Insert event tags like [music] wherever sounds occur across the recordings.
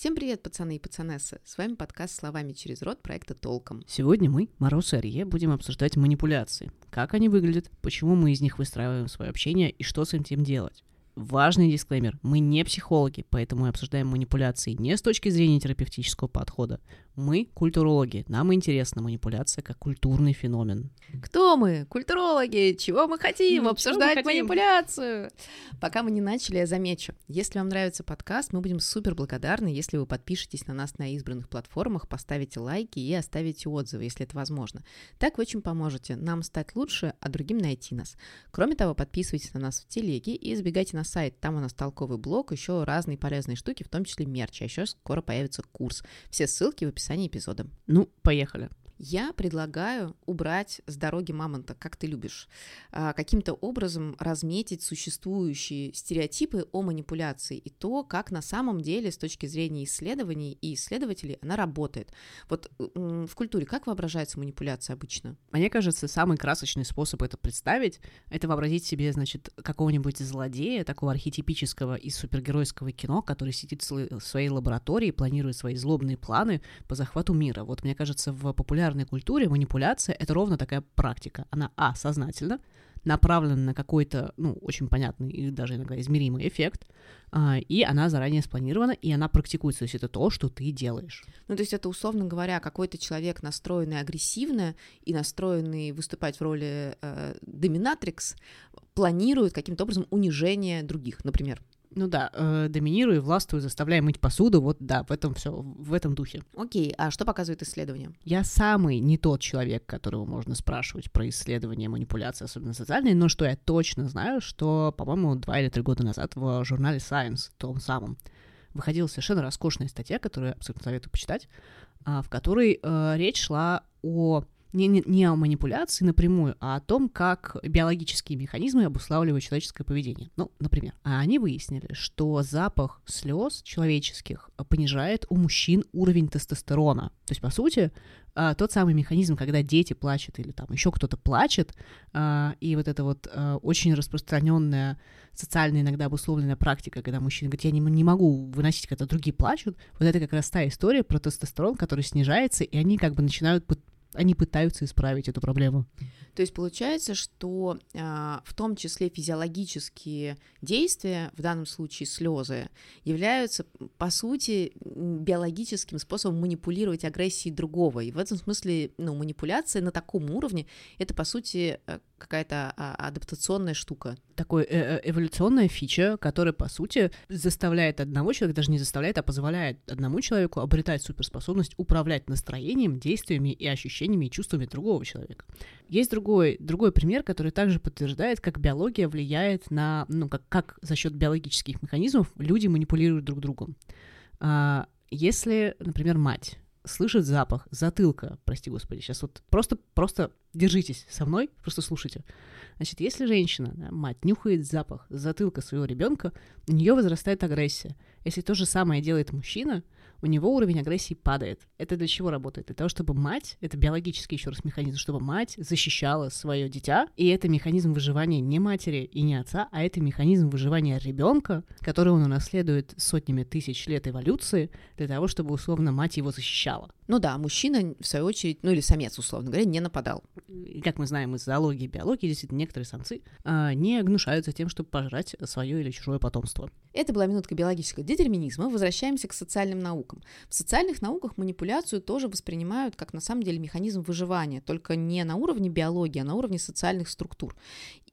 Всем привет, пацаны и пацанессы! С вами подкаст «Словами через рот» проекта «Толком». Сегодня мы, Мороз и Арье, будем обсуждать манипуляции. Как они выглядят, почему мы из них выстраиваем свое общение и что с этим делать. Важный дисклеймер. Мы не психологи, поэтому мы обсуждаем манипуляции не с точки зрения терапевтического подхода. Мы культурологи. Нам интересна манипуляция как культурный феномен. Кто мы? Культурологи. Чего мы хотим? Ну, Обсуждать мы хотим? манипуляцию. Пока мы не начали, я замечу. Если вам нравится подкаст, мы будем супер благодарны, если вы подпишетесь на нас на избранных платформах, поставите лайки и оставите отзывы, если это возможно. Так вы очень поможете нам стать лучше, а другим найти нас. Кроме того, подписывайтесь на нас в телеге и забегайте на сайт. Там у нас толковый блог, еще разные полезные штуки, в том числе мерч. А еще скоро появится курс. Все ссылки в описании эпизода. Ну, поехали. Я предлагаю убрать с дороги мамонта, как ты любишь, а, каким-то образом разметить существующие стереотипы о манипуляции и то, как на самом деле с точки зрения исследований и исследователей она работает. Вот в культуре как воображается манипуляция обычно? Мне кажется, самый красочный способ это представить, это вообразить себе, значит, какого-нибудь злодея, такого архетипического из супергеройского кино, который сидит в своей лаборатории планирует свои злобные планы по захвату мира. Вот мне кажется, в популярной культуре манипуляция — это ровно такая практика. Она, а, сознательна, направлена на какой-то, ну, очень понятный и даже иногда измеримый эффект, а, и она заранее спланирована, и она практикуется, то есть это то, что ты делаешь. Ну, то есть это, условно говоря, какой-то человек, настроенный агрессивно и настроенный выступать в роли э, доминатрикс, планирует каким-то образом унижение других, например. Ну да, э, доминируй, властвуй, заставляй мыть посуду, вот да, в этом все, в этом духе. Окей, а что показывает исследование? Я самый не тот человек, которого можно спрашивать про исследования манипуляции, особенно социальные, но что я точно знаю, что, по-моему, два или три года назад в журнале Science, том самом, выходила совершенно роскошная статья, которую я абсолютно советую почитать, а, в которой э, речь шла о не, не, не о манипуляции напрямую, а о том, как биологические механизмы обуславливают человеческое поведение. Ну, например, а они выяснили, что запах слез человеческих понижает у мужчин уровень тестостерона. То есть, по сути, а, тот самый механизм, когда дети плачут или там еще кто-то плачет, а, и вот это вот очень распространенная социально иногда обусловленная практика, когда мужчина говорит, я не, не могу выносить, когда другие плачут, вот это как раз та история про тестостерон, который снижается, и они как бы начинают они пытаются исправить эту проблему. То есть получается, что а, в том числе физиологические действия, в данном случае слезы, являются, по сути, биологическим способом манипулировать агрессией другого. И в этом смысле, ну, манипуляция на таком уровне это, по сути, э, какая-то а, адаптационная штука. Такой э- э- эволюционная фича, которая, по сути, заставляет одного человека, даже не заставляет, а позволяет одному человеку обретать суперспособность управлять настроением, действиями и ощущениями и чувствами другого человека. Есть другой, другой пример, который также подтверждает, как биология влияет на, ну, как, как за счет биологических механизмов люди манипулируют друг другом. А, если, например, мать слышит запах затылка, прости господи, сейчас вот просто, просто держитесь со мной, просто слушайте. Значит, если женщина, да, мать, нюхает запах затылка своего ребенка, у нее возрастает агрессия. Если то же самое делает мужчина, у него уровень агрессии падает. Это для чего работает? Для того, чтобы мать, это биологический еще раз механизм, чтобы мать защищала свое дитя, и это механизм выживания не матери и не отца, а это механизм выживания ребенка, который он унаследует сотнями тысяч лет эволюции, для того, чтобы условно мать его защищала. Ну да, мужчина, в свою очередь, ну или самец, условно говоря, не нападал. И как мы знаем из зоологии и биологии, действительно, некоторые самцы а, не гнушаются тем, чтобы пожрать свое или чужое потомство. Это была минутка биологического детерминизма. Возвращаемся к социальным наукам. В социальных науках манипуляцию тоже воспринимают как на самом деле механизм выживания, только не на уровне биологии, а на уровне социальных структур.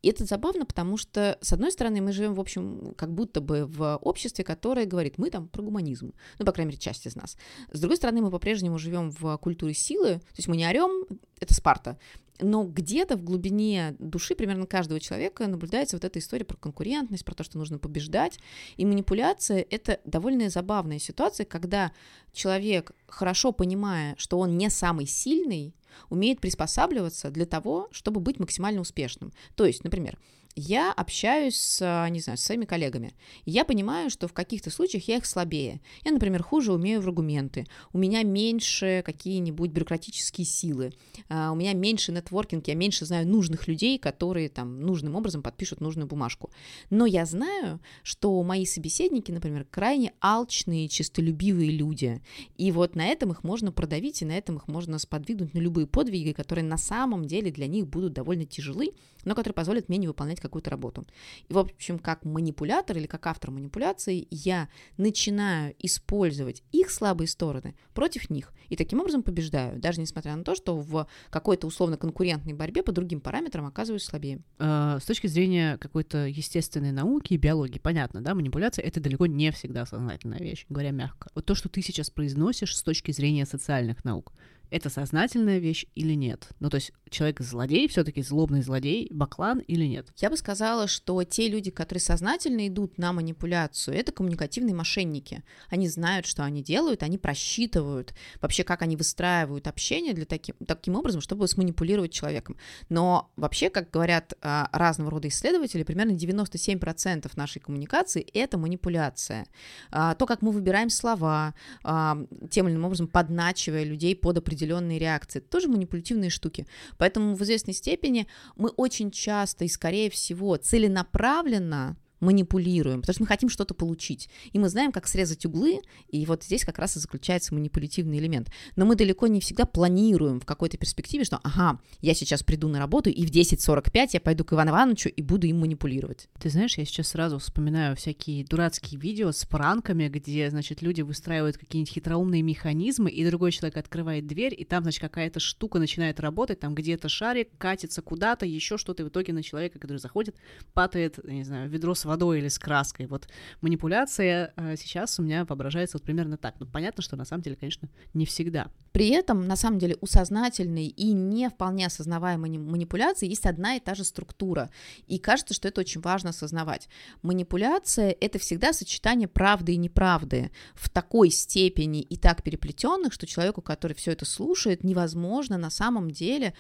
И это забавно, потому что, с одной стороны, мы живем, в общем, как будто бы в обществе, которое говорит, мы там про гуманизм, ну, по крайней мере, часть из нас. С другой стороны, мы по-прежнему живем в культуре силы, то есть мы не орем, это Спарта, но где-то в глубине души примерно каждого человека наблюдается вот эта история про конкурентность, про то, что нужно побеждать. И манипуляция — это довольно забавная ситуация, когда человек, хорошо понимая, что он не самый сильный, умеет приспосабливаться для того, чтобы быть максимально успешным. То есть, например, я общаюсь с, не знаю, с своими коллегами. Я понимаю, что в каких-то случаях я их слабее. Я, например, хуже умею в аргументы. У меня меньше какие-нибудь бюрократические силы. А, у меня меньше нетворкинг, я меньше знаю нужных людей, которые там нужным образом подпишут нужную бумажку. Но я знаю, что мои собеседники, например, крайне алчные, чистолюбивые люди. И вот на этом их можно продавить, и на этом их можно сподвигнуть на любые подвиги, которые на самом деле для них будут довольно тяжелы, но которые позволят мне не выполнять какую-то работу. И, в общем, как манипулятор или как автор манипуляции, я начинаю использовать их слабые стороны против них, и таким образом побеждаю, даже несмотря на то, что в какой-то условно конкурентной борьбе по другим параметрам оказываюсь слабее. А, с точки зрения какой-то естественной науки и биологии, понятно, да, манипуляция — это далеко не всегда сознательная вещь, говоря мягко. Вот то, что ты сейчас произносишь с точки зрения социальных наук — это сознательная вещь или нет. Ну, то есть человек злодей, все-таки злобный злодей, баклан или нет? Я бы сказала, что те люди, которые сознательно идут на манипуляцию, это коммуникативные мошенники. Они знают, что они делают, они просчитывают вообще, как они выстраивают общение для таким, таким образом, чтобы сманипулировать человеком. Но вообще, как говорят а, разного рода исследователи, примерно 97% нашей коммуникации — это манипуляция. А, то, как мы выбираем слова, а, тем или иным образом подначивая людей под определенные определенные реакции. Это тоже манипулятивные штуки. Поэтому в известной степени мы очень часто и, скорее всего, целенаправленно манипулируем, потому что мы хотим что-то получить. И мы знаем, как срезать углы, и вот здесь как раз и заключается манипулятивный элемент. Но мы далеко не всегда планируем в какой-то перспективе, что, ага, я сейчас приду на работу, и в 10.45 я пойду к Ивану Ивановичу и буду им манипулировать. Ты знаешь, я сейчас сразу вспоминаю всякие дурацкие видео с пранками, где, значит, люди выстраивают какие-нибудь хитроумные механизмы, и другой человек открывает дверь, и там, значит, какая-то штука начинает работать, там где-то шарик катится куда-то, еще что-то, и в итоге на человека, который заходит, падает, не знаю, ведро с водой или с краской. Вот манипуляция э, сейчас у меня воображается вот примерно так. Ну, понятно, что на самом деле, конечно, не всегда. При этом, на самом деле, у сознательной и не вполне осознаваемой манипуляции есть одна и та же структура. И кажется, что это очень важно осознавать. Манипуляция — это всегда сочетание правды и неправды в такой степени и так переплетенных, что человеку, который все это слушает, невозможно на самом деле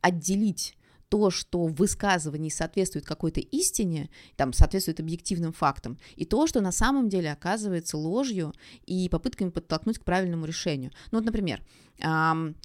отделить то, что в высказывании соответствует какой-то истине, там, соответствует объективным фактам, и то, что на самом деле оказывается ложью и попытками подтолкнуть к правильному решению. Ну вот, например, эм,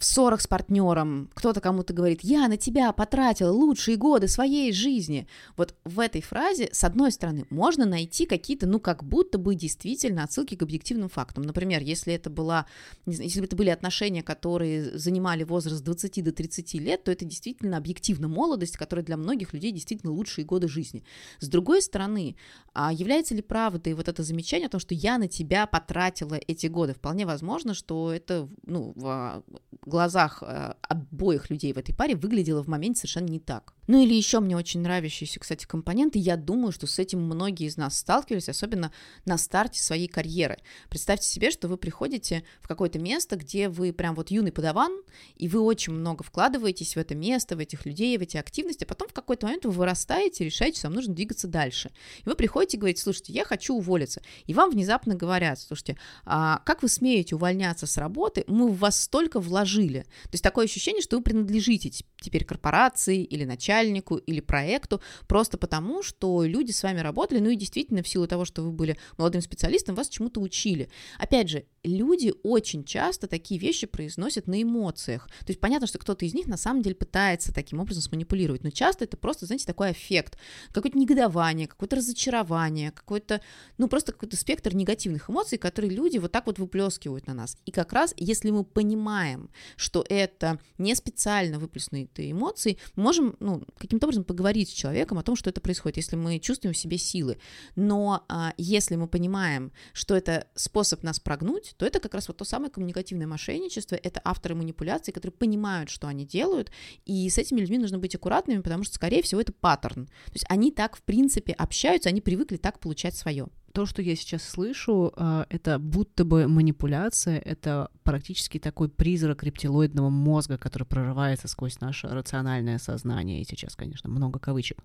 в ссорах с партнером кто-то кому-то говорит, я на тебя потратила лучшие годы своей жизни. Вот в этой фразе, с одной стороны, можно найти какие-то, ну, как будто бы действительно отсылки к объективным фактам. Например, если это была, если это были отношения, которые занимали возраст 20 до 30 лет, то это действительно объективно молодость, которая для многих людей действительно лучшие годы жизни. С другой стороны, а является ли правдой вот это замечание о том, что я на тебя потратила эти годы? Вполне возможно, что это, ну, в глазах э, обоих людей в этой паре выглядело в моменте совершенно не так. Ну или еще мне очень нравящиеся, кстати, компоненты. Я думаю, что с этим многие из нас сталкивались, особенно на старте своей карьеры. Представьте себе, что вы приходите в какое-то место, где вы прям вот юный подаван, и вы очень много вкладываетесь в это место, в этих людей, в эти активности, а потом в какой-то момент вы вырастаете, решаете, что вам нужно двигаться дальше. И вы приходите и говорите, слушайте, я хочу уволиться. И вам внезапно говорят, слушайте, а как вы смеете увольняться с работы? Мы в вас столько вложили. То есть такое ощущение, что вы принадлежите теперь корпорации или начальнику или проекту, просто потому, что люди с вами работали, ну и действительно в силу того, что вы были молодым специалистом, вас чему-то учили. Опять же, люди очень часто такие вещи произносят на эмоциях. То есть понятно, что кто-то из них на самом деле пытается таким образом сманипулировать, но часто это просто, знаете, такой эффект, какое-то негодование, какое-то разочарование, какой-то, ну просто какой-то спектр негативных эмоций, которые люди вот так вот выплескивают на нас. И как раз, если мы понимаем, что это не специально выплеснутые эмоции, можем ну, каким-то образом поговорить с человеком о том, что это происходит, если мы чувствуем в себе силы. Но а, если мы понимаем, что это способ нас прогнуть, то это как раз вот то самое коммуникативное мошенничество, это авторы манипуляций, которые понимают, что они делают, и с этими людьми нужно быть аккуратными, потому что, скорее всего, это паттерн. То есть они так, в принципе, общаются, они привыкли так получать свое то, что я сейчас слышу, а, это будто бы манипуляция, это практически такой призрак рептилоидного мозга, который прорывается сквозь наше рациональное сознание. И сейчас, конечно, много кавычек.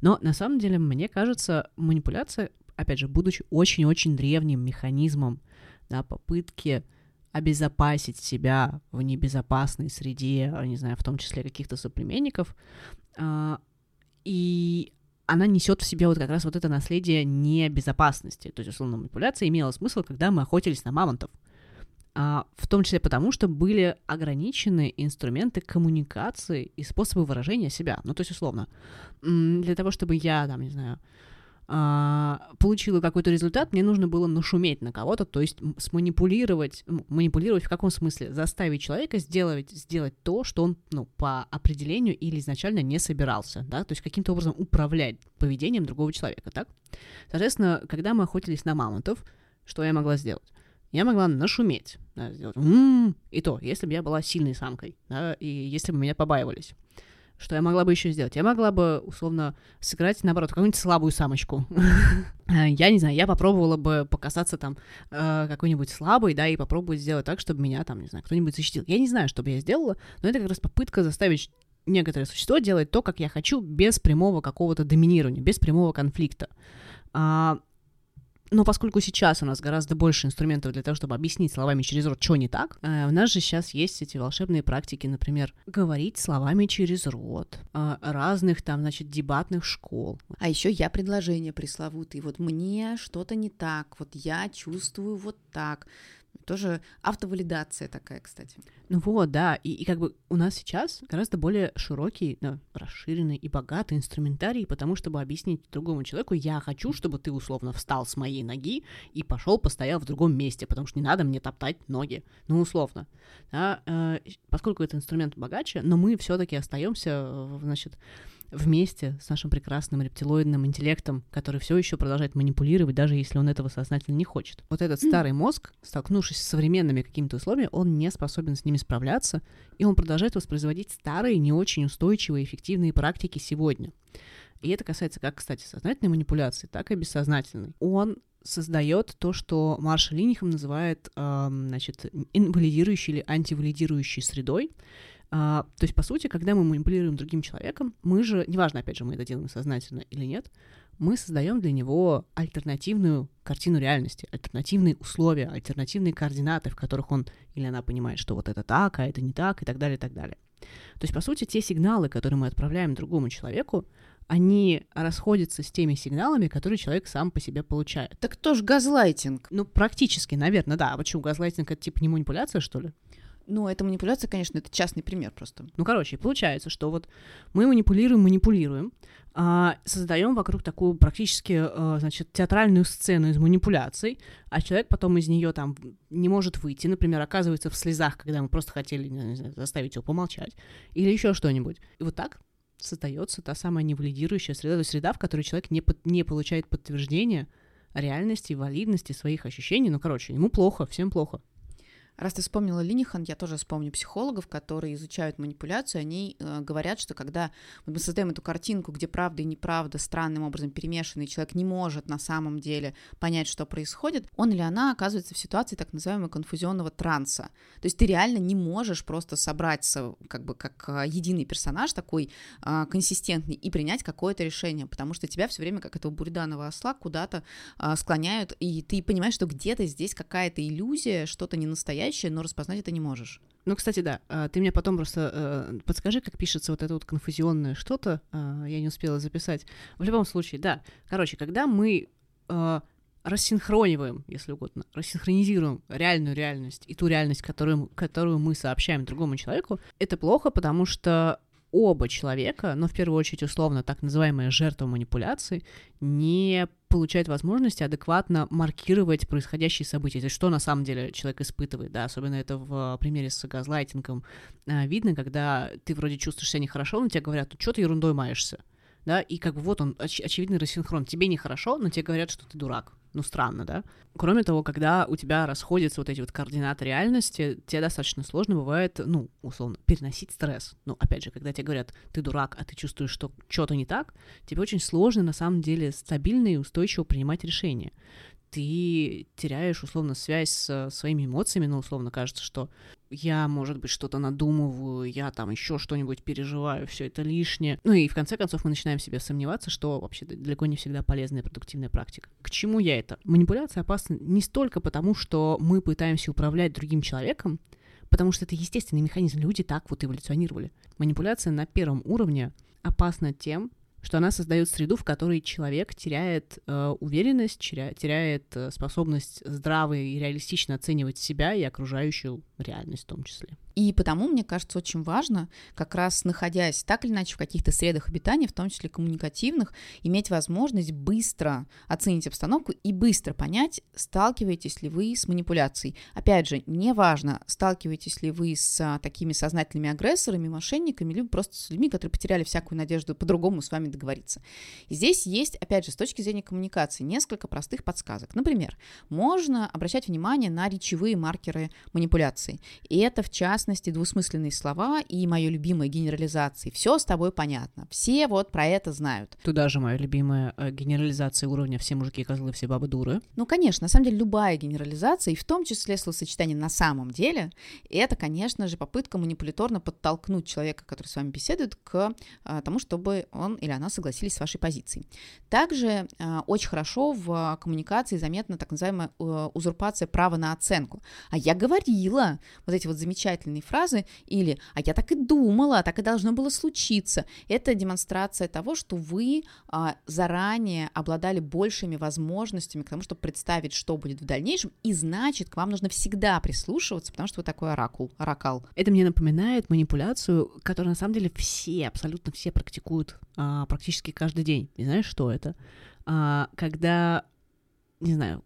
Но на самом деле, мне кажется, манипуляция, опять же, будучи очень-очень древним механизмом да, попытки обезопасить себя в небезопасной среде, не знаю, в том числе каких-то соплеменников, а, и она несет в себе вот как раз вот это наследие небезопасности. То есть, условно, манипуляция имела смысл, когда мы охотились на мамонтов. А, в том числе потому, что были ограничены инструменты коммуникации и способы выражения себя. Ну, то есть, условно, для того, чтобы я, там, не знаю, получила какой-то результат, мне нужно было нашуметь на кого-то, то есть сманипулировать, манипулировать в каком смысле? Заставить человека сделать, сделать то, что он, ну, по определению или изначально не собирался, да, то есть каким-то образом управлять поведением другого человека, так? Соответственно, когда мы охотились на мамонтов, что я могла сделать? Я могла нашуметь, да, сделать м-м-м, и то, если бы я была сильной самкой, да, и если бы меня побаивались. Что я могла бы еще сделать? Я могла бы, условно, сыграть, наоборот, какую-нибудь слабую самочку. [laughs] Я не знаю, я попробовала бы показаться там э, какой-нибудь слабой, да, и попробовать сделать так, чтобы меня там, не знаю, кто-нибудь защитил. Я не знаю, что бы я сделала, но это как раз попытка заставить некоторое существо делать то, как я хочу, без прямого какого-то доминирования, без прямого конфликта. А, но поскольку сейчас у нас гораздо больше инструментов для того, чтобы объяснить словами через рот, что не так, э, у нас же сейчас есть эти волшебные практики, например, говорить словами через рот, э, разных там, значит, дебатных школ. А еще я предложение пресловутые. Вот мне что-то не так, вот я чувствую вот так. Тоже автовалидация такая, кстати. Ну вот, да, и, и как бы у нас сейчас гораздо более широкий, да, расширенный и богатый инструментарий, потому чтобы объяснить другому человеку, я хочу, чтобы ты условно встал с моей ноги и пошел постоял в другом месте, потому что не надо мне топтать ноги, ну условно. Да, э, поскольку этот инструмент богаче, но мы все-таки остаемся, э, значит, вместе с нашим прекрасным рептилоидным интеллектом, который все еще продолжает манипулировать, даже если он этого сознательно не хочет. Вот этот старый мозг, столкнувшись с современными какими-то условиями, он не способен с ними справляться, и он продолжает воспроизводить старые, не очень устойчивые, эффективные практики сегодня. И это касается как, кстати, сознательной манипуляции, так и бессознательной. Он создает то, что Маршал Линихам называет, э, значит, инвалидирующей или антивалидирующей средой, а, то есть, по сути, когда мы манипулируем другим человеком, мы же, неважно, опять же, мы это делаем сознательно или нет, мы создаем для него альтернативную картину реальности, альтернативные условия, альтернативные координаты, в которых он или она понимает, что вот это так, а это не так, и так далее, и так далее. То есть, по сути, те сигналы, которые мы отправляем другому человеку, они расходятся с теми сигналами, которые человек сам по себе получает. Так кто же газлайтинг? Ну, практически, наверное, да. А почему газлайтинг — это типа не манипуляция, что ли? Ну, это манипуляция, конечно, это частный пример просто. Ну, короче, получается, что вот мы манипулируем, манипулируем, а, создаем вокруг такую практически, а, значит, театральную сцену из манипуляций, а человек потом из нее там не может выйти, например, оказывается в слезах, когда мы просто хотели не знаю, заставить его помолчать, или еще что-нибудь. И вот так создается та самая невалидирующая среда, то есть среда, в которой человек не, под, не получает подтверждения реальности, валидности своих ощущений. Ну, короче, ему плохо, всем плохо. Раз ты вспомнила Линихан, я тоже вспомню психологов, которые изучают манипуляцию. Они э, говорят, что когда мы создаем эту картинку, где правда и неправда странным образом перемешаны, человек не может на самом деле понять, что происходит, он или она оказывается в ситуации так называемого конфузионного транса. То есть ты реально не можешь просто собраться как бы как э, единый персонаж такой э, консистентный и принять какое-то решение, потому что тебя все время как этого буриданного осла куда-то э, склоняют, и ты понимаешь, что где-то здесь какая-то иллюзия, что-то не настоящее, но распознать это не можешь. Ну, кстати, да. А, ты мне потом просто э, подскажи, как пишется вот это вот конфузионное что-то. Э, я не успела записать. В любом случае, да. Короче, когда мы э, рассинхрониваем, если угодно, рассинхронизируем реальную реальность и ту реальность, которую, которую мы сообщаем другому человеку, это плохо, потому что оба человека, но в первую очередь условно так называемая жертва манипуляции, не получает возможности адекватно маркировать происходящие события. То есть что на самом деле человек испытывает, да, особенно это в примере с газлайтингом а, видно, когда ты вроде чувствуешь себя нехорошо, но тебе говорят, ну что ты ерундой маешься, да, и как бы вот он, оч- очевидный рассинхрон. Тебе нехорошо, но тебе говорят, что ты дурак. Ну, странно, да? Кроме того, когда у тебя расходятся вот эти вот координаты реальности, тебе достаточно сложно бывает, ну, условно, переносить стресс. Ну, опять же, когда тебе говорят, ты дурак, а ты чувствуешь, что что-то не так, тебе очень сложно, на самом деле, стабильно и устойчиво принимать решения ты теряешь, условно, связь с своими эмоциями, ну, условно, кажется, что я, может быть, что-то надумываю, я там еще что-нибудь переживаю, все это лишнее. Ну и в конце концов мы начинаем себе сомневаться, что вообще далеко не всегда полезная продуктивная практика. К чему я это? Манипуляция опасна не столько потому, что мы пытаемся управлять другим человеком, потому что это естественный механизм. Люди так вот эволюционировали. Манипуляция на первом уровне опасна тем, что она создает среду, в которой человек теряет э, уверенность, теря, теряет э, способность здраво и реалистично оценивать себя и окружающую реальность в том числе. И потому, мне кажется, очень важно, как раз находясь так или иначе в каких-то средах обитания, в том числе коммуникативных, иметь возможность быстро оценить обстановку и быстро понять, сталкиваетесь ли вы с манипуляцией. Опять же, не важно, сталкиваетесь ли вы с а, такими сознательными агрессорами, мошенниками, либо просто с людьми, которые потеряли всякую надежду по-другому с вами договориться. И здесь есть, опять же, с точки зрения коммуникации, несколько простых подсказок. Например, можно обращать внимание на речевые маркеры манипуляции. И это, в частности, двусмысленные слова и мое любимое генерализации. Все с тобой понятно. Все вот про это знают. Туда же моя любимая э, генерализация уровня «все мужики козлы, все бабы дуры». Ну, конечно, на самом деле любая генерализация, и в том числе словосочетание «на самом деле», это, конечно же, попытка манипуляторно подтолкнуть человека, который с вами беседует, к а, тому, чтобы он или она согласились с вашей позицией. Также а, очень хорошо в коммуникации заметна так называемая узурпация права на оценку. А я говорила, вот эти вот замечательные фразы, или «а я так и думала, так и должно было случиться». Это демонстрация того, что вы а, заранее обладали большими возможностями к тому, чтобы представить, что будет в дальнейшем, и значит, к вам нужно всегда прислушиваться, потому что вы такой оракул, оракал. Это мне напоминает манипуляцию, которую на самом деле все, абсолютно все практикуют а, практически каждый день. И знаешь, что это? А, когда, не знаю,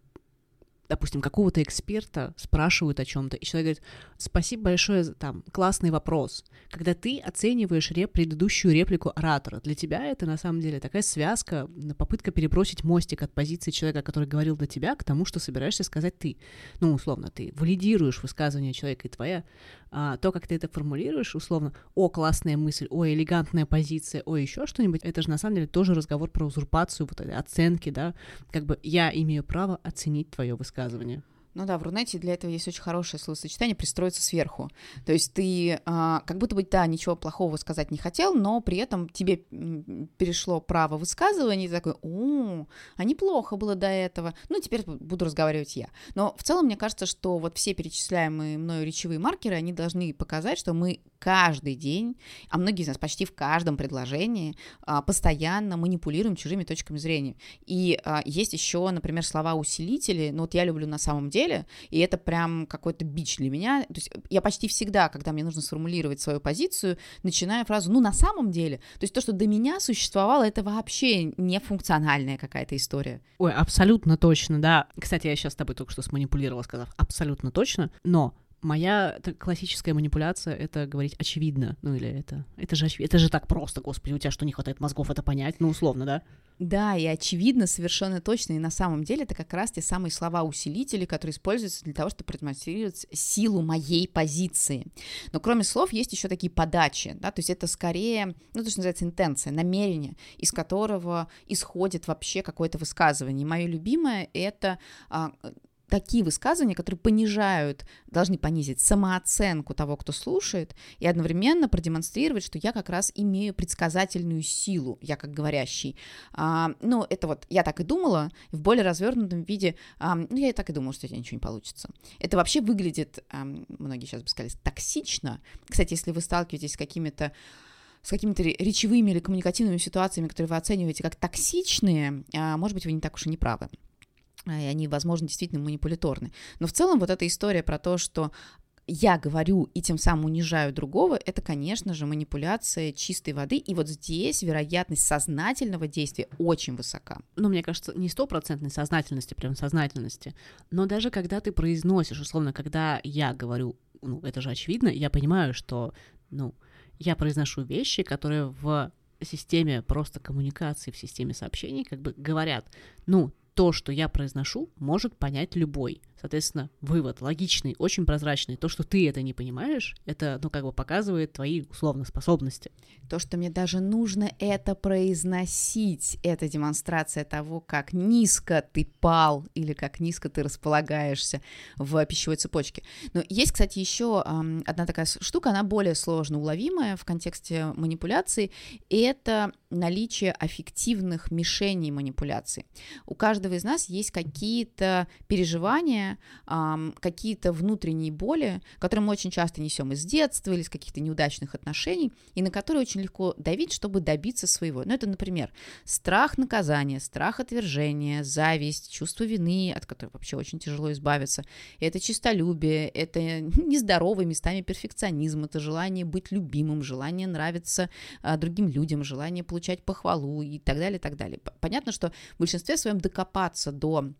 допустим, какого-то эксперта спрашивают о чем-то, и человек говорит, спасибо большое, там, классный вопрос. Когда ты оцениваешь реп, предыдущую реплику оратора, для тебя это на самом деле такая связка, попытка перебросить мостик от позиции человека, который говорил до тебя, к тому, что собираешься сказать ты. Ну, условно, ты валидируешь высказывание человека, и твоя а, то, как ты это формулируешь, условно, о, классная мысль, о, элегантная позиция, о, еще что-нибудь, это же на самом деле тоже разговор про узурпацию, вот этой оценки, да, как бы я имею право оценить твое высказывание. Ну да, в Рунете для этого есть очень хорошее словосочетание «пристроиться сверху». То есть ты а, как будто бы, да, ничего плохого сказать не хотел, но при этом тебе перешло право высказывания, и ты такой, о, а неплохо было до этого, ну теперь буду разговаривать я. Но в целом мне кажется, что вот все перечисляемые мною речевые маркеры, они должны показать, что мы каждый день, а многие из нас почти в каждом предложении а, постоянно манипулируем чужими точками зрения. И а, есть еще, например, слова-усилители, ну вот я люблю на самом деле, и это прям какой-то бич для меня. То есть я почти всегда, когда мне нужно сформулировать свою позицию, начинаю фразу «ну, на самом деле». То есть то, что до меня существовало, это вообще не функциональная какая-то история. Ой, абсолютно точно, да. Кстати, я сейчас с тобой только что сманипулировала, сказав абсолютно точно, но Моя классическая манипуляция — это говорить очевидно. Ну или это... Это же, это же так просто, господи, у тебя что, не хватает мозгов это понять? Ну, условно, да? Да, и очевидно, совершенно точно. И на самом деле это как раз те самые слова-усилители, которые используются для того, чтобы продемонстрировать силу моей позиции. Но кроме слов есть еще такие подачи, да, то есть это скорее, ну, то, что называется интенция, намерение, из которого исходит вообще какое-то высказывание. Мое любимое — это а, такие высказывания, которые понижают, должны понизить самооценку того, кто слушает, и одновременно продемонстрировать, что я как раз имею предсказательную силу, я как говорящий. А, ну, это вот я так и думала, в более развернутом виде, а, ну, я и так и думала, что у тебя ничего не получится. Это вообще выглядит, а, многие сейчас бы сказали, токсично. Кстати, если вы сталкиваетесь с какими-то с какими-то речевыми или коммуникативными ситуациями, которые вы оцениваете как токсичные, а, может быть, вы не так уж и не правы и они, возможно, действительно манипуляторны. Но в целом вот эта история про то, что я говорю и тем самым унижаю другого, это, конечно же, манипуляция чистой воды. И вот здесь вероятность сознательного действия очень высока. Ну, мне кажется, не стопроцентной сознательности, прям сознательности, но даже когда ты произносишь, условно, когда я говорю, ну, это же очевидно, я понимаю, что, ну, я произношу вещи, которые в системе просто коммуникации, в системе сообщений как бы говорят, ну, то, что я произношу, может понять любой. Соответственно, вывод логичный, очень прозрачный. То, что ты это не понимаешь, это, ну, как бы показывает твои, условно, способности. То, что мне даже нужно это произносить, это демонстрация того, как низко ты пал или как низко ты располагаешься в пищевой цепочке. Но есть, кстати, еще одна такая штука, она более сложно уловимая в контексте манипуляции, это наличие аффективных мишеней манипуляции. У каждого из нас есть какие-то переживания, какие-то внутренние боли, которые мы очень часто несем из детства или из каких-то неудачных отношений, и на которые очень легко давить, чтобы добиться своего. Ну, это, например, страх наказания, страх отвержения, зависть, чувство вины, от которых вообще очень тяжело избавиться. Это чистолюбие, это нездоровый местами перфекционизм, это желание быть любимым, желание нравиться а, другим людям, желание получать похвалу и так далее, и так далее. Понятно, что в большинстве своем докопаться до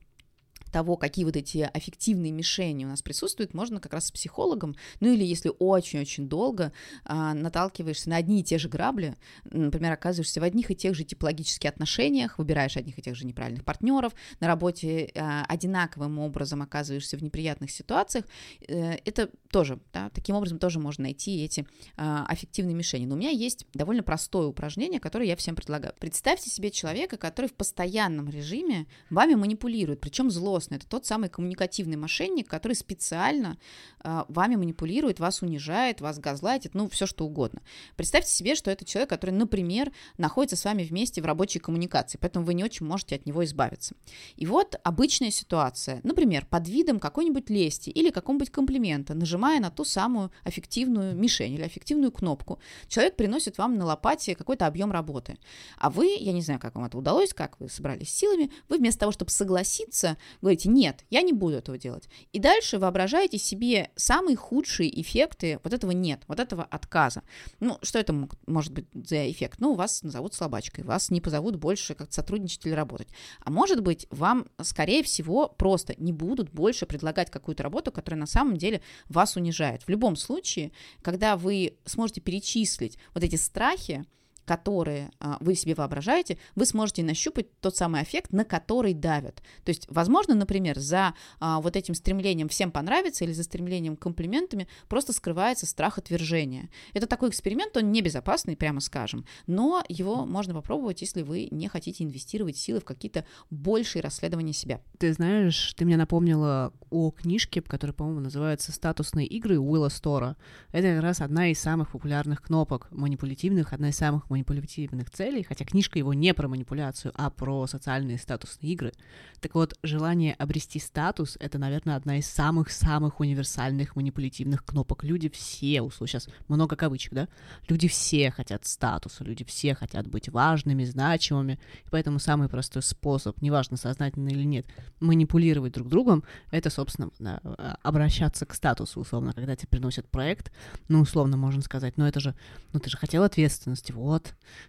того, какие вот эти аффективные мишени у нас присутствуют, можно как раз с психологом, ну или если очень-очень долго а, наталкиваешься на одни и те же грабли, например, оказываешься в одних и тех же типологических отношениях, выбираешь одних и тех же неправильных партнеров, на работе а, одинаковым образом оказываешься в неприятных ситуациях, э, это тоже, да, таким образом тоже можно найти эти а, аффективные мишени. Но у меня есть довольно простое упражнение, которое я всем предлагаю. Представьте себе человека, который в постоянном режиме вами манипулирует, причем зло злостный. Это тот самый коммуникативный мошенник, который специально э, вами манипулирует, вас унижает, вас газлайтит, ну, все что угодно. Представьте себе, что это человек, который, например, находится с вами вместе в рабочей коммуникации, поэтому вы не очень можете от него избавиться. И вот обычная ситуация. Например, под видом какой-нибудь лести или какого-нибудь комплимента, нажимая на ту самую аффективную мишень или аффективную кнопку, человек приносит вам на лопате какой-то объем работы. А вы, я не знаю, как вам это удалось, как вы собрались силами, вы вместо того, чтобы согласиться, говорите, нет, я не буду этого делать. И дальше воображаете себе самые худшие эффекты вот этого нет, вот этого отказа. Ну, что это может быть за эффект? Ну, вас назовут слабачкой, вас не позовут больше как сотрудничать или работать. А может быть, вам, скорее всего, просто не будут больше предлагать какую-то работу, которая на самом деле вас унижает. В любом случае, когда вы сможете перечислить вот эти страхи, которые а, вы себе воображаете, вы сможете нащупать тот самый эффект, на который давят. То есть, возможно, например, за а, вот этим стремлением всем понравиться или за стремлением комплиментами просто скрывается страх отвержения. Это такой эксперимент, он небезопасный, прямо скажем, но его можно попробовать, если вы не хотите инвестировать силы в какие-то большие расследования себя. Ты знаешь, ты мне напомнила о книжке, которая, по-моему, называется «Статусные игры» Уилла Стора. Это как раз одна из самых популярных кнопок манипулятивных, одна из самых манипулятивных целей, хотя книжка его не про манипуляцию, а про социальные статусные игры. Так вот, желание обрести статус — это, наверное, одна из самых-самых универсальных манипулятивных кнопок. Люди все, сейчас много кавычек, да? Люди все хотят статуса, люди все хотят быть важными, значимыми, и поэтому самый простой способ, неважно, сознательно или нет, манипулировать друг другом — это, собственно, да, обращаться к статусу, условно, когда тебе приносят проект, ну, условно, можно сказать, ну, это же, ну, ты же хотел ответственности, вот,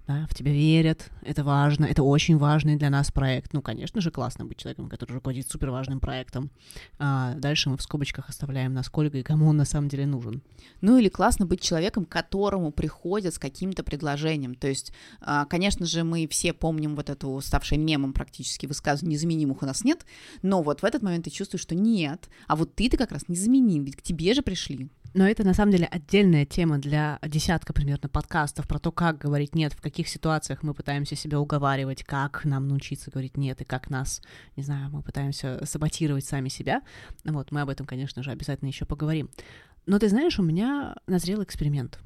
да, в тебя верят, это важно, это очень важный для нас проект. Ну, конечно же, классно быть человеком, который руководит супер важным проектом. А дальше мы в скобочках оставляем, насколько и кому он на самом деле нужен. Ну, или классно быть человеком, которому приходят с каким-то предложением. То есть, а, конечно же, мы все помним вот эту ставшую мемом практически высказывание «незаменимых у нас нет», но вот в этот момент ты чувствуешь, что нет, а вот ты-то как раз незаменим, ведь к тебе же пришли. Но это на самом деле отдельная тема для десятка примерно подкастов про то, как говорить нет, в каких ситуациях мы пытаемся себя уговаривать, как нам научиться говорить нет, и как нас, не знаю, мы пытаемся саботировать сами себя. Вот, мы об этом, конечно же, обязательно еще поговорим. Но ты знаешь, у меня назрел эксперимент.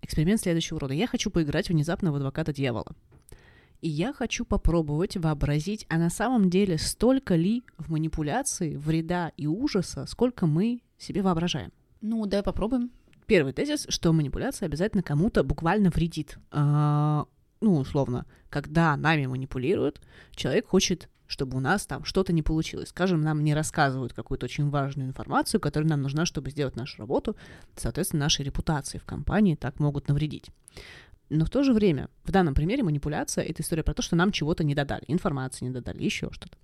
Эксперимент следующего рода. Я хочу поиграть внезапно в адвоката дьявола. И я хочу попробовать вообразить, а на самом деле столько ли в манипуляции вреда и ужаса, сколько мы себе воображаем. Ну, давай попробуем. Первый тезис, что манипуляция обязательно кому-то буквально вредит. А, ну, условно, когда нами манипулируют, человек хочет чтобы у нас там что-то не получилось. Скажем, нам не рассказывают какую-то очень важную информацию, которая нам нужна, чтобы сделать нашу работу, соответственно, нашей репутации в компании так могут навредить. Но в то же время, в данном примере манипуляция — это история про то, что нам чего-то не додали, информации не додали, еще что-то.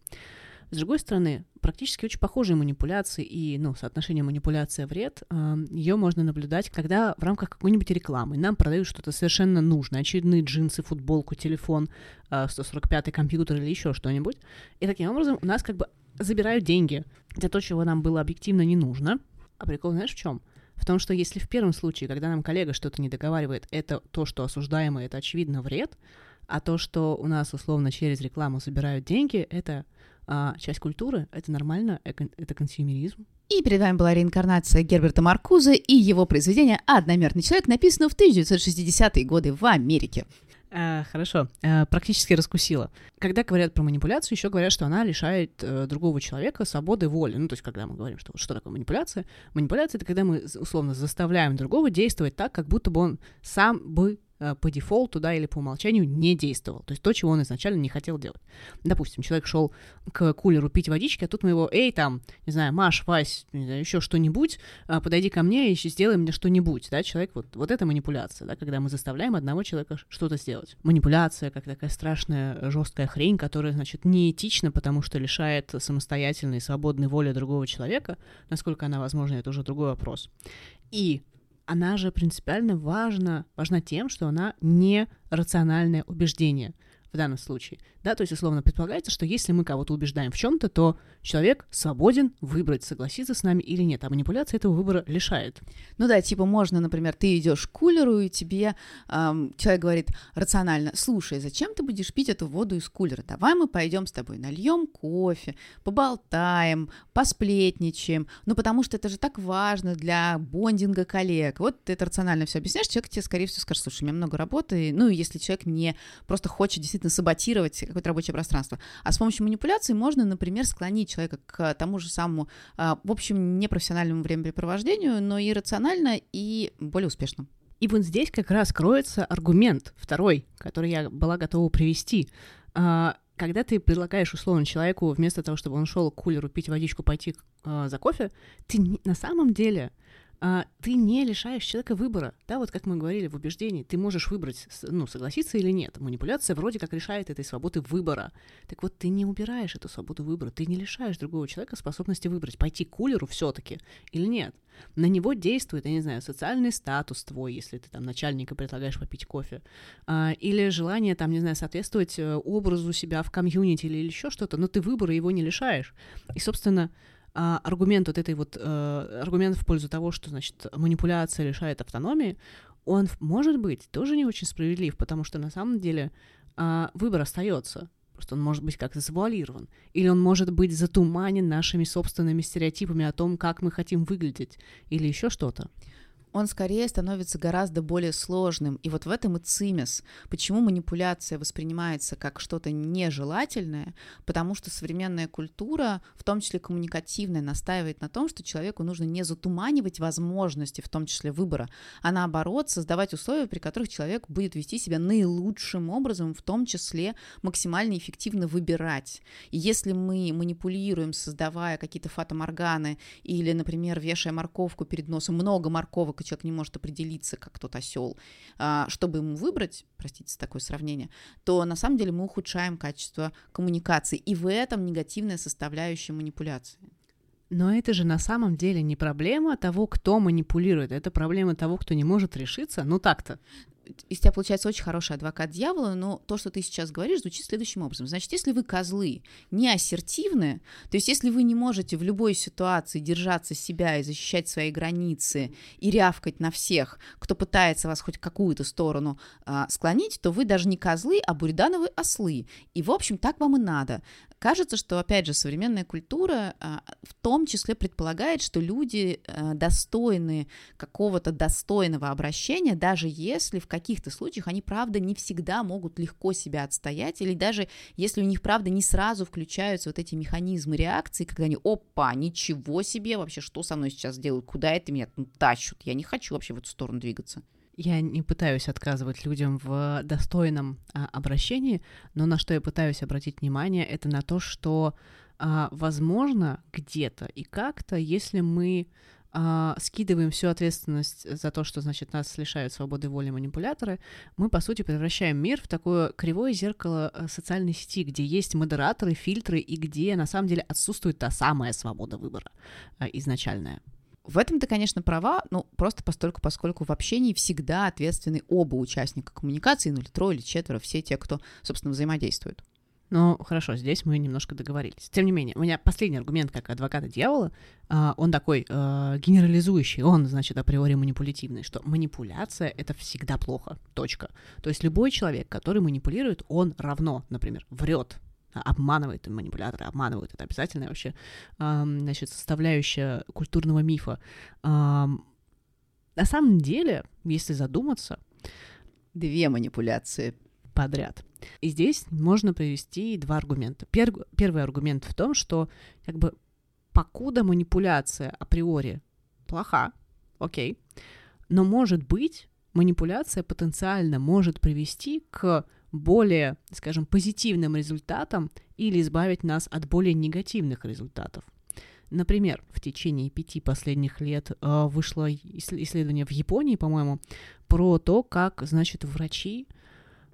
С другой стороны, практически очень похожие манипуляции и, ну, соотношение манипуляция-вред, ее можно наблюдать, когда в рамках какой-нибудь рекламы нам продают что-то совершенно нужное, очередные джинсы, футболку, телефон, э, 145-й компьютер или еще что-нибудь. И таким образом у нас как бы забирают деньги за то, чего нам было объективно не нужно. А прикол знаешь в чем? В том, что если в первом случае, когда нам коллега что-то не договаривает, это то, что осуждаемое, это очевидно вред, а то, что у нас условно через рекламу собирают деньги, это а, часть культуры, это нормально, это консюмеризм. И перед вами была реинкарнация Герберта Маркуза и его произведение «Одномерный человек», написано в 1960-е годы в Америке. А, хорошо, а, практически раскусила. Когда говорят про манипуляцию, еще говорят, что она лишает э, другого человека свободы воли. Ну, то есть, когда мы говорим, что что такое манипуляция? Манипуляция — это когда мы, условно, заставляем другого действовать так, как будто бы он сам бы по дефолту, да, или по умолчанию не действовал. То есть то, чего он изначально не хотел делать. Допустим, человек шел к кулеру пить водички, а тут мы его, эй, там, не знаю, Маш, Вась, не знаю, еще что-нибудь, а, подойди ко мне и сделай мне что-нибудь, да, человек, вот, вот это манипуляция, да, когда мы заставляем одного человека что-то сделать. Манипуляция, как такая страшная, жесткая хрень, которая, значит, неэтична, потому что лишает самостоятельной, свободной воли другого человека, насколько она возможна, это уже другой вопрос. И она же принципиально важна, важна тем, что она не рациональное убеждение в данном случае. Да, то есть, условно, предполагается, что если мы кого-то убеждаем в чем-то, то человек свободен выбрать, согласиться с нами или нет, а манипуляция этого выбора лишает. Ну да, типа можно, например, ты идешь к кулеру, и тебе эм, человек говорит рационально, слушай, зачем ты будешь пить эту воду из кулера? Давай мы пойдем с тобой, нальем кофе, поболтаем, посплетничаем, ну потому что это же так важно для бондинга коллег. Вот ты это рационально все объясняешь, человек тебе, скорее всего, скажет, слушай, у меня много работы, ну, если человек не просто хочет действительно саботировать какое-то рабочее пространство. А с помощью манипуляции можно, например, склонить человека к тому же самому, а, в общем, непрофессиональному времяпрепровождению, но и рационально, и более успешно. И вот здесь как раз кроется аргумент второй, который я была готова привести. А, когда ты предлагаешь условно человеку вместо того, чтобы он шел к кулеру пить водичку, пойти э, за кофе, ты на самом деле а, ты не лишаешь человека выбора. Да, вот как мы говорили в убеждении, ты можешь выбрать, ну, согласиться или нет. Манипуляция вроде как решает этой свободы выбора. Так вот, ты не убираешь эту свободу выбора, ты не лишаешь другого человека способности выбрать, пойти к кулеру все-таки или нет. На него действует, я не знаю, социальный статус твой, если ты там начальника предлагаешь попить кофе, а, или желание там, не знаю, соответствовать э, образу себя в комьюнити или еще что-то, но ты выбора его не лишаешь. И, собственно, а, аргумент вот этой вот, э, аргумент в пользу того, что, значит, манипуляция лишает автономии, он может быть тоже не очень справедлив, потому что на самом деле э, выбор остается. Просто он может быть как-то завуалирован. Или он может быть затуманен нашими собственными стереотипами о том, как мы хотим выглядеть. Или еще что-то он скорее становится гораздо более сложным. И вот в этом и цимес. Почему манипуляция воспринимается как что-то нежелательное? Потому что современная культура, в том числе коммуникативная, настаивает на том, что человеку нужно не затуманивать возможности, в том числе выбора, а наоборот создавать условия, при которых человек будет вести себя наилучшим образом, в том числе максимально эффективно выбирать. И если мы манипулируем, создавая какие-то фатоморганы или, например, вешая морковку перед носом, много морковок поскольку человек не может определиться, как тот осел, а, чтобы ему выбрать, простите за такое сравнение, то на самом деле мы ухудшаем качество коммуникации. И в этом негативная составляющая манипуляции. Но это же на самом деле не проблема того, кто манипулирует, это проблема того, кто не может решиться. Ну так-то из тебя получается очень хороший адвокат дьявола, но то, что ты сейчас говоришь, звучит следующим образом. Значит, если вы козлы не ассертивны, то есть если вы не можете в любой ситуации держаться себя и защищать свои границы и рявкать на всех, кто пытается вас хоть какую-то сторону а, склонить, то вы даже не козлы, а буридановые ослы. И, в общем, так вам и надо. Кажется, что, опять же, современная культура а, в том числе предполагает, что люди а, достойны какого-то достойного обращения, даже если в каких-то случаях они, правда, не всегда могут легко себя отстоять, или даже если у них, правда, не сразу включаются вот эти механизмы реакции, когда они, опа, ничего себе, вообще, что со мной сейчас делают, куда это меня тащут, я не хочу вообще в эту сторону двигаться. Я не пытаюсь отказывать людям в достойном а, обращении, но на что я пытаюсь обратить внимание, это на то, что, а, возможно, где-то и как-то, если мы а, скидываем всю ответственность за то, что, значит, нас лишают свободы воли манипуляторы, мы, по сути, превращаем мир в такое кривое зеркало э, социальной сети, где есть модераторы, фильтры, и где, на самом деле, отсутствует та самая свобода выбора а, изначальная. В этом ты, конечно, права, ну, просто постольку, поскольку в общении всегда ответственны оба участника коммуникации, ну, или трое, или четверо, все те, кто, собственно, взаимодействует. Ну, хорошо, здесь мы немножко договорились. Тем не менее, у меня последний аргумент как адвоката дьявола, э, он такой э, генерализующий, он, значит, априори манипулятивный, что манипуляция — это всегда плохо, точка. То есть любой человек, который манипулирует, он равно, например, врет, обманывает манипуляторы, обманывают. Это обязательная вообще, значит, составляющая культурного мифа. На самом деле, если задуматься... Две манипуляции подряд. И здесь можно привести два аргумента. Пер- первый аргумент в том, что как бы покуда манипуляция априори плоха, окей, но может быть манипуляция потенциально может привести к более, скажем, позитивным результатам или избавить нас от более негативных результатов. Например, в течение пяти последних лет э, вышло исследование в Японии, по-моему, про то, как, значит, врачи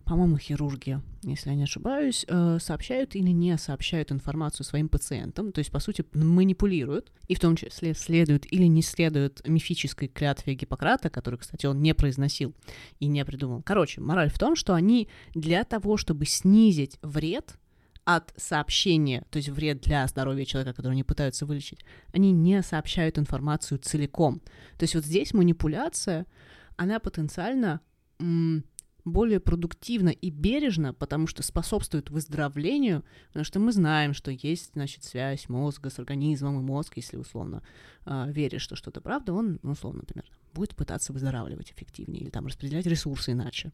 по-моему, хирурги, если я не ошибаюсь, э, сообщают или не сообщают информацию своим пациентам, то есть, по сути, манипулируют, и в том числе следуют или не следуют мифической клятве Гиппократа, которую, кстати, он не произносил и не придумал. Короче, мораль в том, что они для того, чтобы снизить вред от сообщения, то есть вред для здоровья человека, который они пытаются вылечить, они не сообщают информацию целиком. То есть вот здесь манипуляция, она потенциально более продуктивно и бережно, потому что способствует выздоровлению, потому что мы знаем, что есть, значит, связь мозга с организмом, и мозг, если условно э, веришь, что что-то правда, он, ну, условно, например, будет пытаться выздоравливать эффективнее или там распределять ресурсы иначе.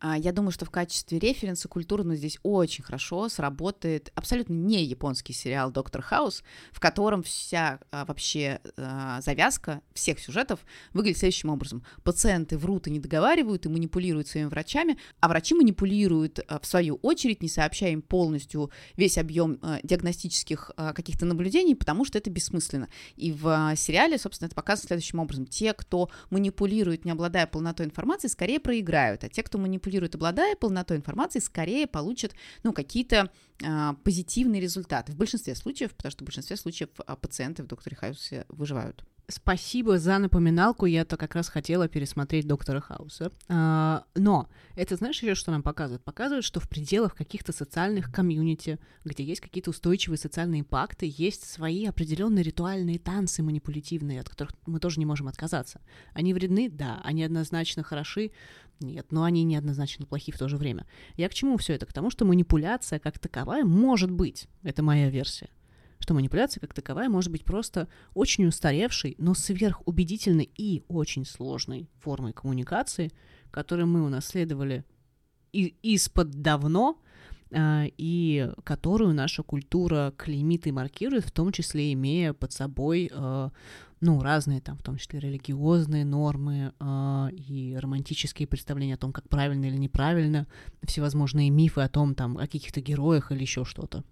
А, я думаю, что в качестве референса культурно здесь очень хорошо сработает абсолютно не японский сериал «Доктор Хаус», в котором вся а, вообще а, завязка всех сюжетов выглядит следующим образом. Пациенты врут и не договаривают, и манипулируют своими врачами, а врачи манипулируют в свою очередь, не сообщая им полностью весь объем диагностических каких-то наблюдений, потому что это бессмысленно. И в сериале, собственно, это показано следующим образом. Те, кто манипулирует, не обладая полнотой информации, скорее проиграют, а те, кто манипулирует манипулирует, обладая полнотой информации, скорее получат ну, какие-то а, позитивные результаты. В большинстве случаев, потому что в большинстве случаев а, пациенты в докторе Хаусе выживают. Спасибо за напоминалку, я-то как раз хотела пересмотреть Доктора Хауса. А, но это знаешь еще, что нам показывает? Показывает, что в пределах каких-то социальных комьюнити, где есть какие-то устойчивые социальные пакты, есть свои определенные ритуальные танцы манипулятивные, от которых мы тоже не можем отказаться. Они вредны? Да. Они однозначно хороши? Нет. Но они неоднозначно плохи в то же время. Я к чему все это? К тому, что манипуляция как таковая может быть. Это моя версия что манипуляция как таковая может быть просто очень устаревшей, но сверхубедительной и очень сложной формой коммуникации, которую мы унаследовали из-под давно, а, и которую наша культура клеймит и маркирует, в том числе имея под собой а, ну, разные там, в том числе религиозные нормы э, и романтические представления о том, как правильно или неправильно, всевозможные мифы о том, там, о каких-то героях или еще что-то.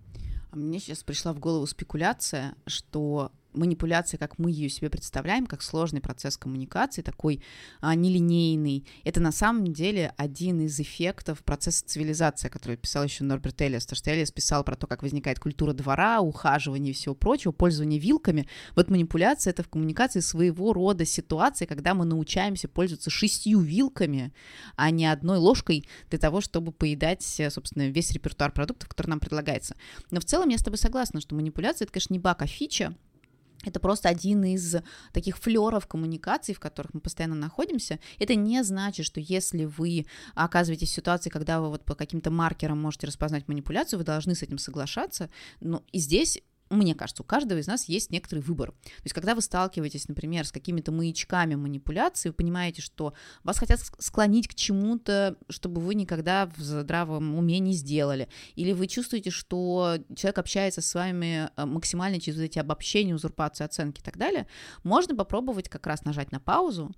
Мне сейчас пришла в голову спекуляция, что манипуляция, как мы ее себе представляем, как сложный процесс коммуникации, такой а, нелинейный, это на самом деле один из эффектов процесса цивилизации, который писал еще Норберт Эллис. Потому что Эллис писал про то, как возникает культура двора, ухаживание и всего прочего, пользование вилками. Вот манипуляция — это в коммуникации своего рода ситуация, когда мы научаемся пользоваться шестью вилками, а не одной ложкой для того, чтобы поедать, собственно, весь репертуар продуктов, который нам предлагается. Но в целом я с тобой согласна, что манипуляция — это, конечно, не баг, а фича, это просто один из таких флеров коммуникаций, в которых мы постоянно находимся. Это не значит, что если вы оказываетесь в ситуации, когда вы вот по каким-то маркерам можете распознать манипуляцию, вы должны с этим соглашаться. Ну, и здесь мне кажется, у каждого из нас есть некоторый выбор. То есть, когда вы сталкиваетесь, например, с какими-то маячками манипуляции, вы понимаете, что вас хотят склонить к чему-то, чтобы вы никогда в здравом уме не сделали, или вы чувствуете, что человек общается с вами э, максимально через эти обобщения, узурпации, оценки и так далее, можно попробовать как раз нажать на паузу,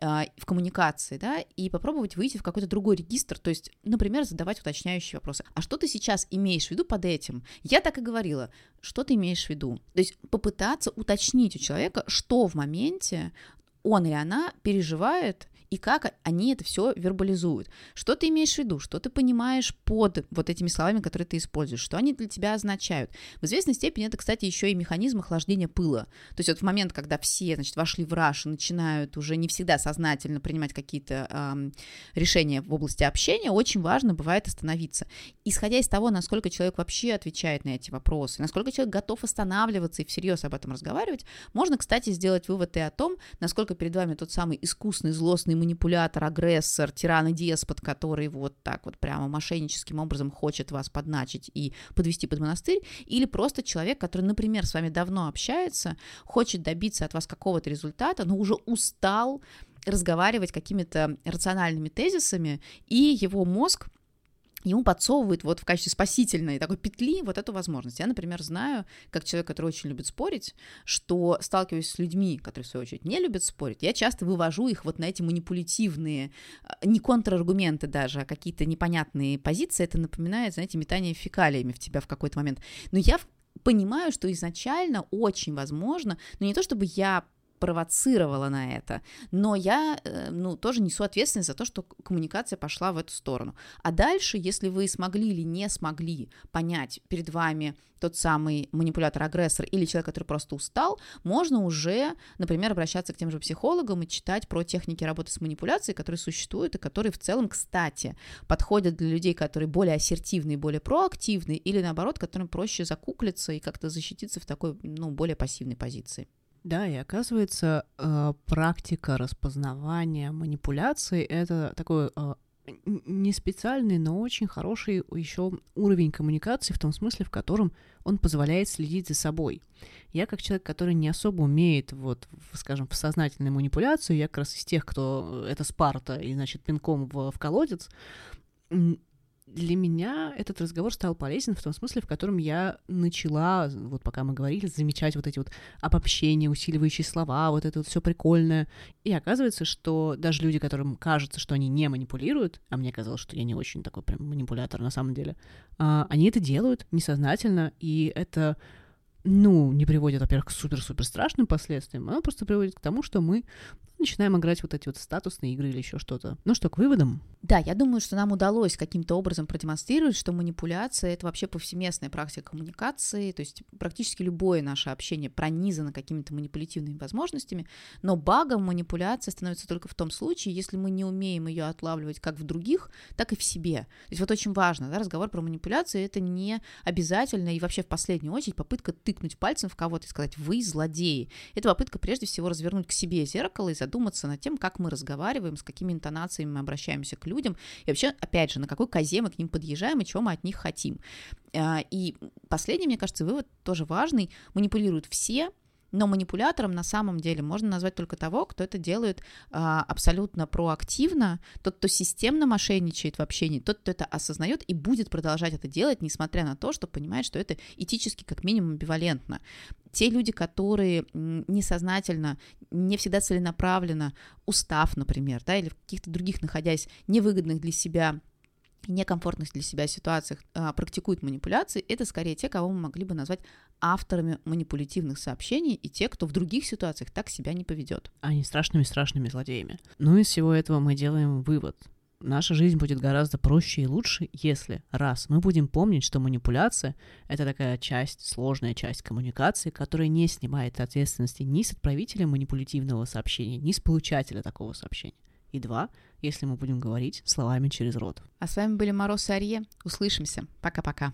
в коммуникации, да, и попробовать выйти в какой-то другой регистр, то есть, например, задавать уточняющие вопросы. А что ты сейчас имеешь в виду под этим? Я так и говорила, что ты имеешь в виду? То есть попытаться уточнить у человека, что в моменте он или она переживает и как они это все вербализуют. Что ты имеешь в виду, что ты понимаешь под вот этими словами, которые ты используешь, что они для тебя означают. В известной степени это, кстати, еще и механизм охлаждения пыла. То есть вот в момент, когда все, значит, вошли в раш и начинают уже не всегда сознательно принимать какие-то эм, решения в области общения, очень важно бывает остановиться. Исходя из того, насколько человек вообще отвечает на эти вопросы, насколько человек готов останавливаться и всерьез об этом разговаривать, можно, кстати, сделать вывод и о том, насколько перед вами тот самый искусный, злостный манипулятор, агрессор, тиран и деспот, который вот так вот прямо мошенническим образом хочет вас подначить и подвести под монастырь, или просто человек, который, например, с вами давно общается, хочет добиться от вас какого-то результата, но уже устал разговаривать какими-то рациональными тезисами, и его мозг ему подсовывают вот в качестве спасительной такой петли вот эту возможность. Я, например, знаю, как человек, который очень любит спорить, что сталкиваясь с людьми, которые, в свою очередь, не любят спорить, я часто вывожу их вот на эти манипулятивные, а, не контраргументы даже, а какие-то непонятные позиции. Это напоминает, знаете, метание фекалиями в тебя в какой-то момент. Но я понимаю, что изначально очень возможно, но не то чтобы я провоцировала на это, но я, э, ну, тоже несу ответственность за то, что коммуникация пошла в эту сторону. А дальше, если вы смогли или не смогли понять перед вами тот самый манипулятор-агрессор или человек, который просто устал, можно уже, например, обращаться к тем же психологам и читать про техники работы с манипуляцией, которые существуют и которые в целом, кстати, подходят для людей, которые более ассертивные, более проактивные, или наоборот, которым проще закуклиться и как-то защититься в такой, ну, более пассивной позиции. Да, и оказывается, э, практика распознавания манипуляций это такой э, не специальный, но очень хороший еще уровень коммуникации в том смысле, в котором он позволяет следить за собой. Я как человек, который не особо умеет, вот, скажем, в сознательной манипуляции, я как раз из тех, кто это Спарта и, значит, пинком в, в колодец, для меня этот разговор стал полезен в том смысле, в котором я начала, вот пока мы говорили, замечать вот эти вот обобщения, усиливающие слова, вот это вот все прикольное. И оказывается, что даже люди, которым кажется, что они не манипулируют, а мне казалось, что я не очень такой прям манипулятор на самом деле, а, они это делают несознательно, и это ну, не приводит, во-первых, к супер-супер страшным последствиям, оно просто приводит к тому, что мы начинаем играть вот эти вот статусные игры или еще что-то. Ну что, к выводам? Да, я думаю, что нам удалось каким-то образом продемонстрировать, что манипуляция — это вообще повсеместная практика коммуникации, то есть практически любое наше общение пронизано какими-то манипулятивными возможностями, но багом манипуляция становится только в том случае, если мы не умеем ее отлавливать как в других, так и в себе. То есть вот очень важно, да, разговор про манипуляцию — это не обязательно и вообще в последнюю очередь попытка тыкнуть пальцем в кого-то и сказать «вы злодеи». Это попытка прежде всего развернуть к себе зеркало и задуматься, задуматься над тем, как мы разговариваем, с какими интонациями мы обращаемся к людям, и вообще, опять же, на какой козе мы к ним подъезжаем и чего мы от них хотим. А, и последний, мне кажется, вывод тоже важный. Манипулируют все, но манипулятором на самом деле можно назвать только того, кто это делает а, абсолютно проактивно, тот, кто системно мошенничает в общении, тот, кто это осознает и будет продолжать это делать, несмотря на то, что понимает, что это этически как минимум амбивалентно. Те люди, которые несознательно, не всегда целенаправленно, устав, например, да, или в каких-то других, находясь невыгодных для себя некомфортных для себя ситуациях а, практикуют манипуляции, это скорее те, кого мы могли бы назвать авторами манипулятивных сообщений и те, кто в других ситуациях так себя не поведет. Они страшными-страшными злодеями. Ну из всего этого мы делаем вывод. Наша жизнь будет гораздо проще и лучше, если, раз, мы будем помнить, что манипуляция — это такая часть, сложная часть коммуникации, которая не снимает ответственности ни с отправителя манипулятивного сообщения, ни с получателя такого сообщения. И два, если мы будем говорить словами через рот. А с вами были Мороз и Арье. Услышимся. Пока-пока.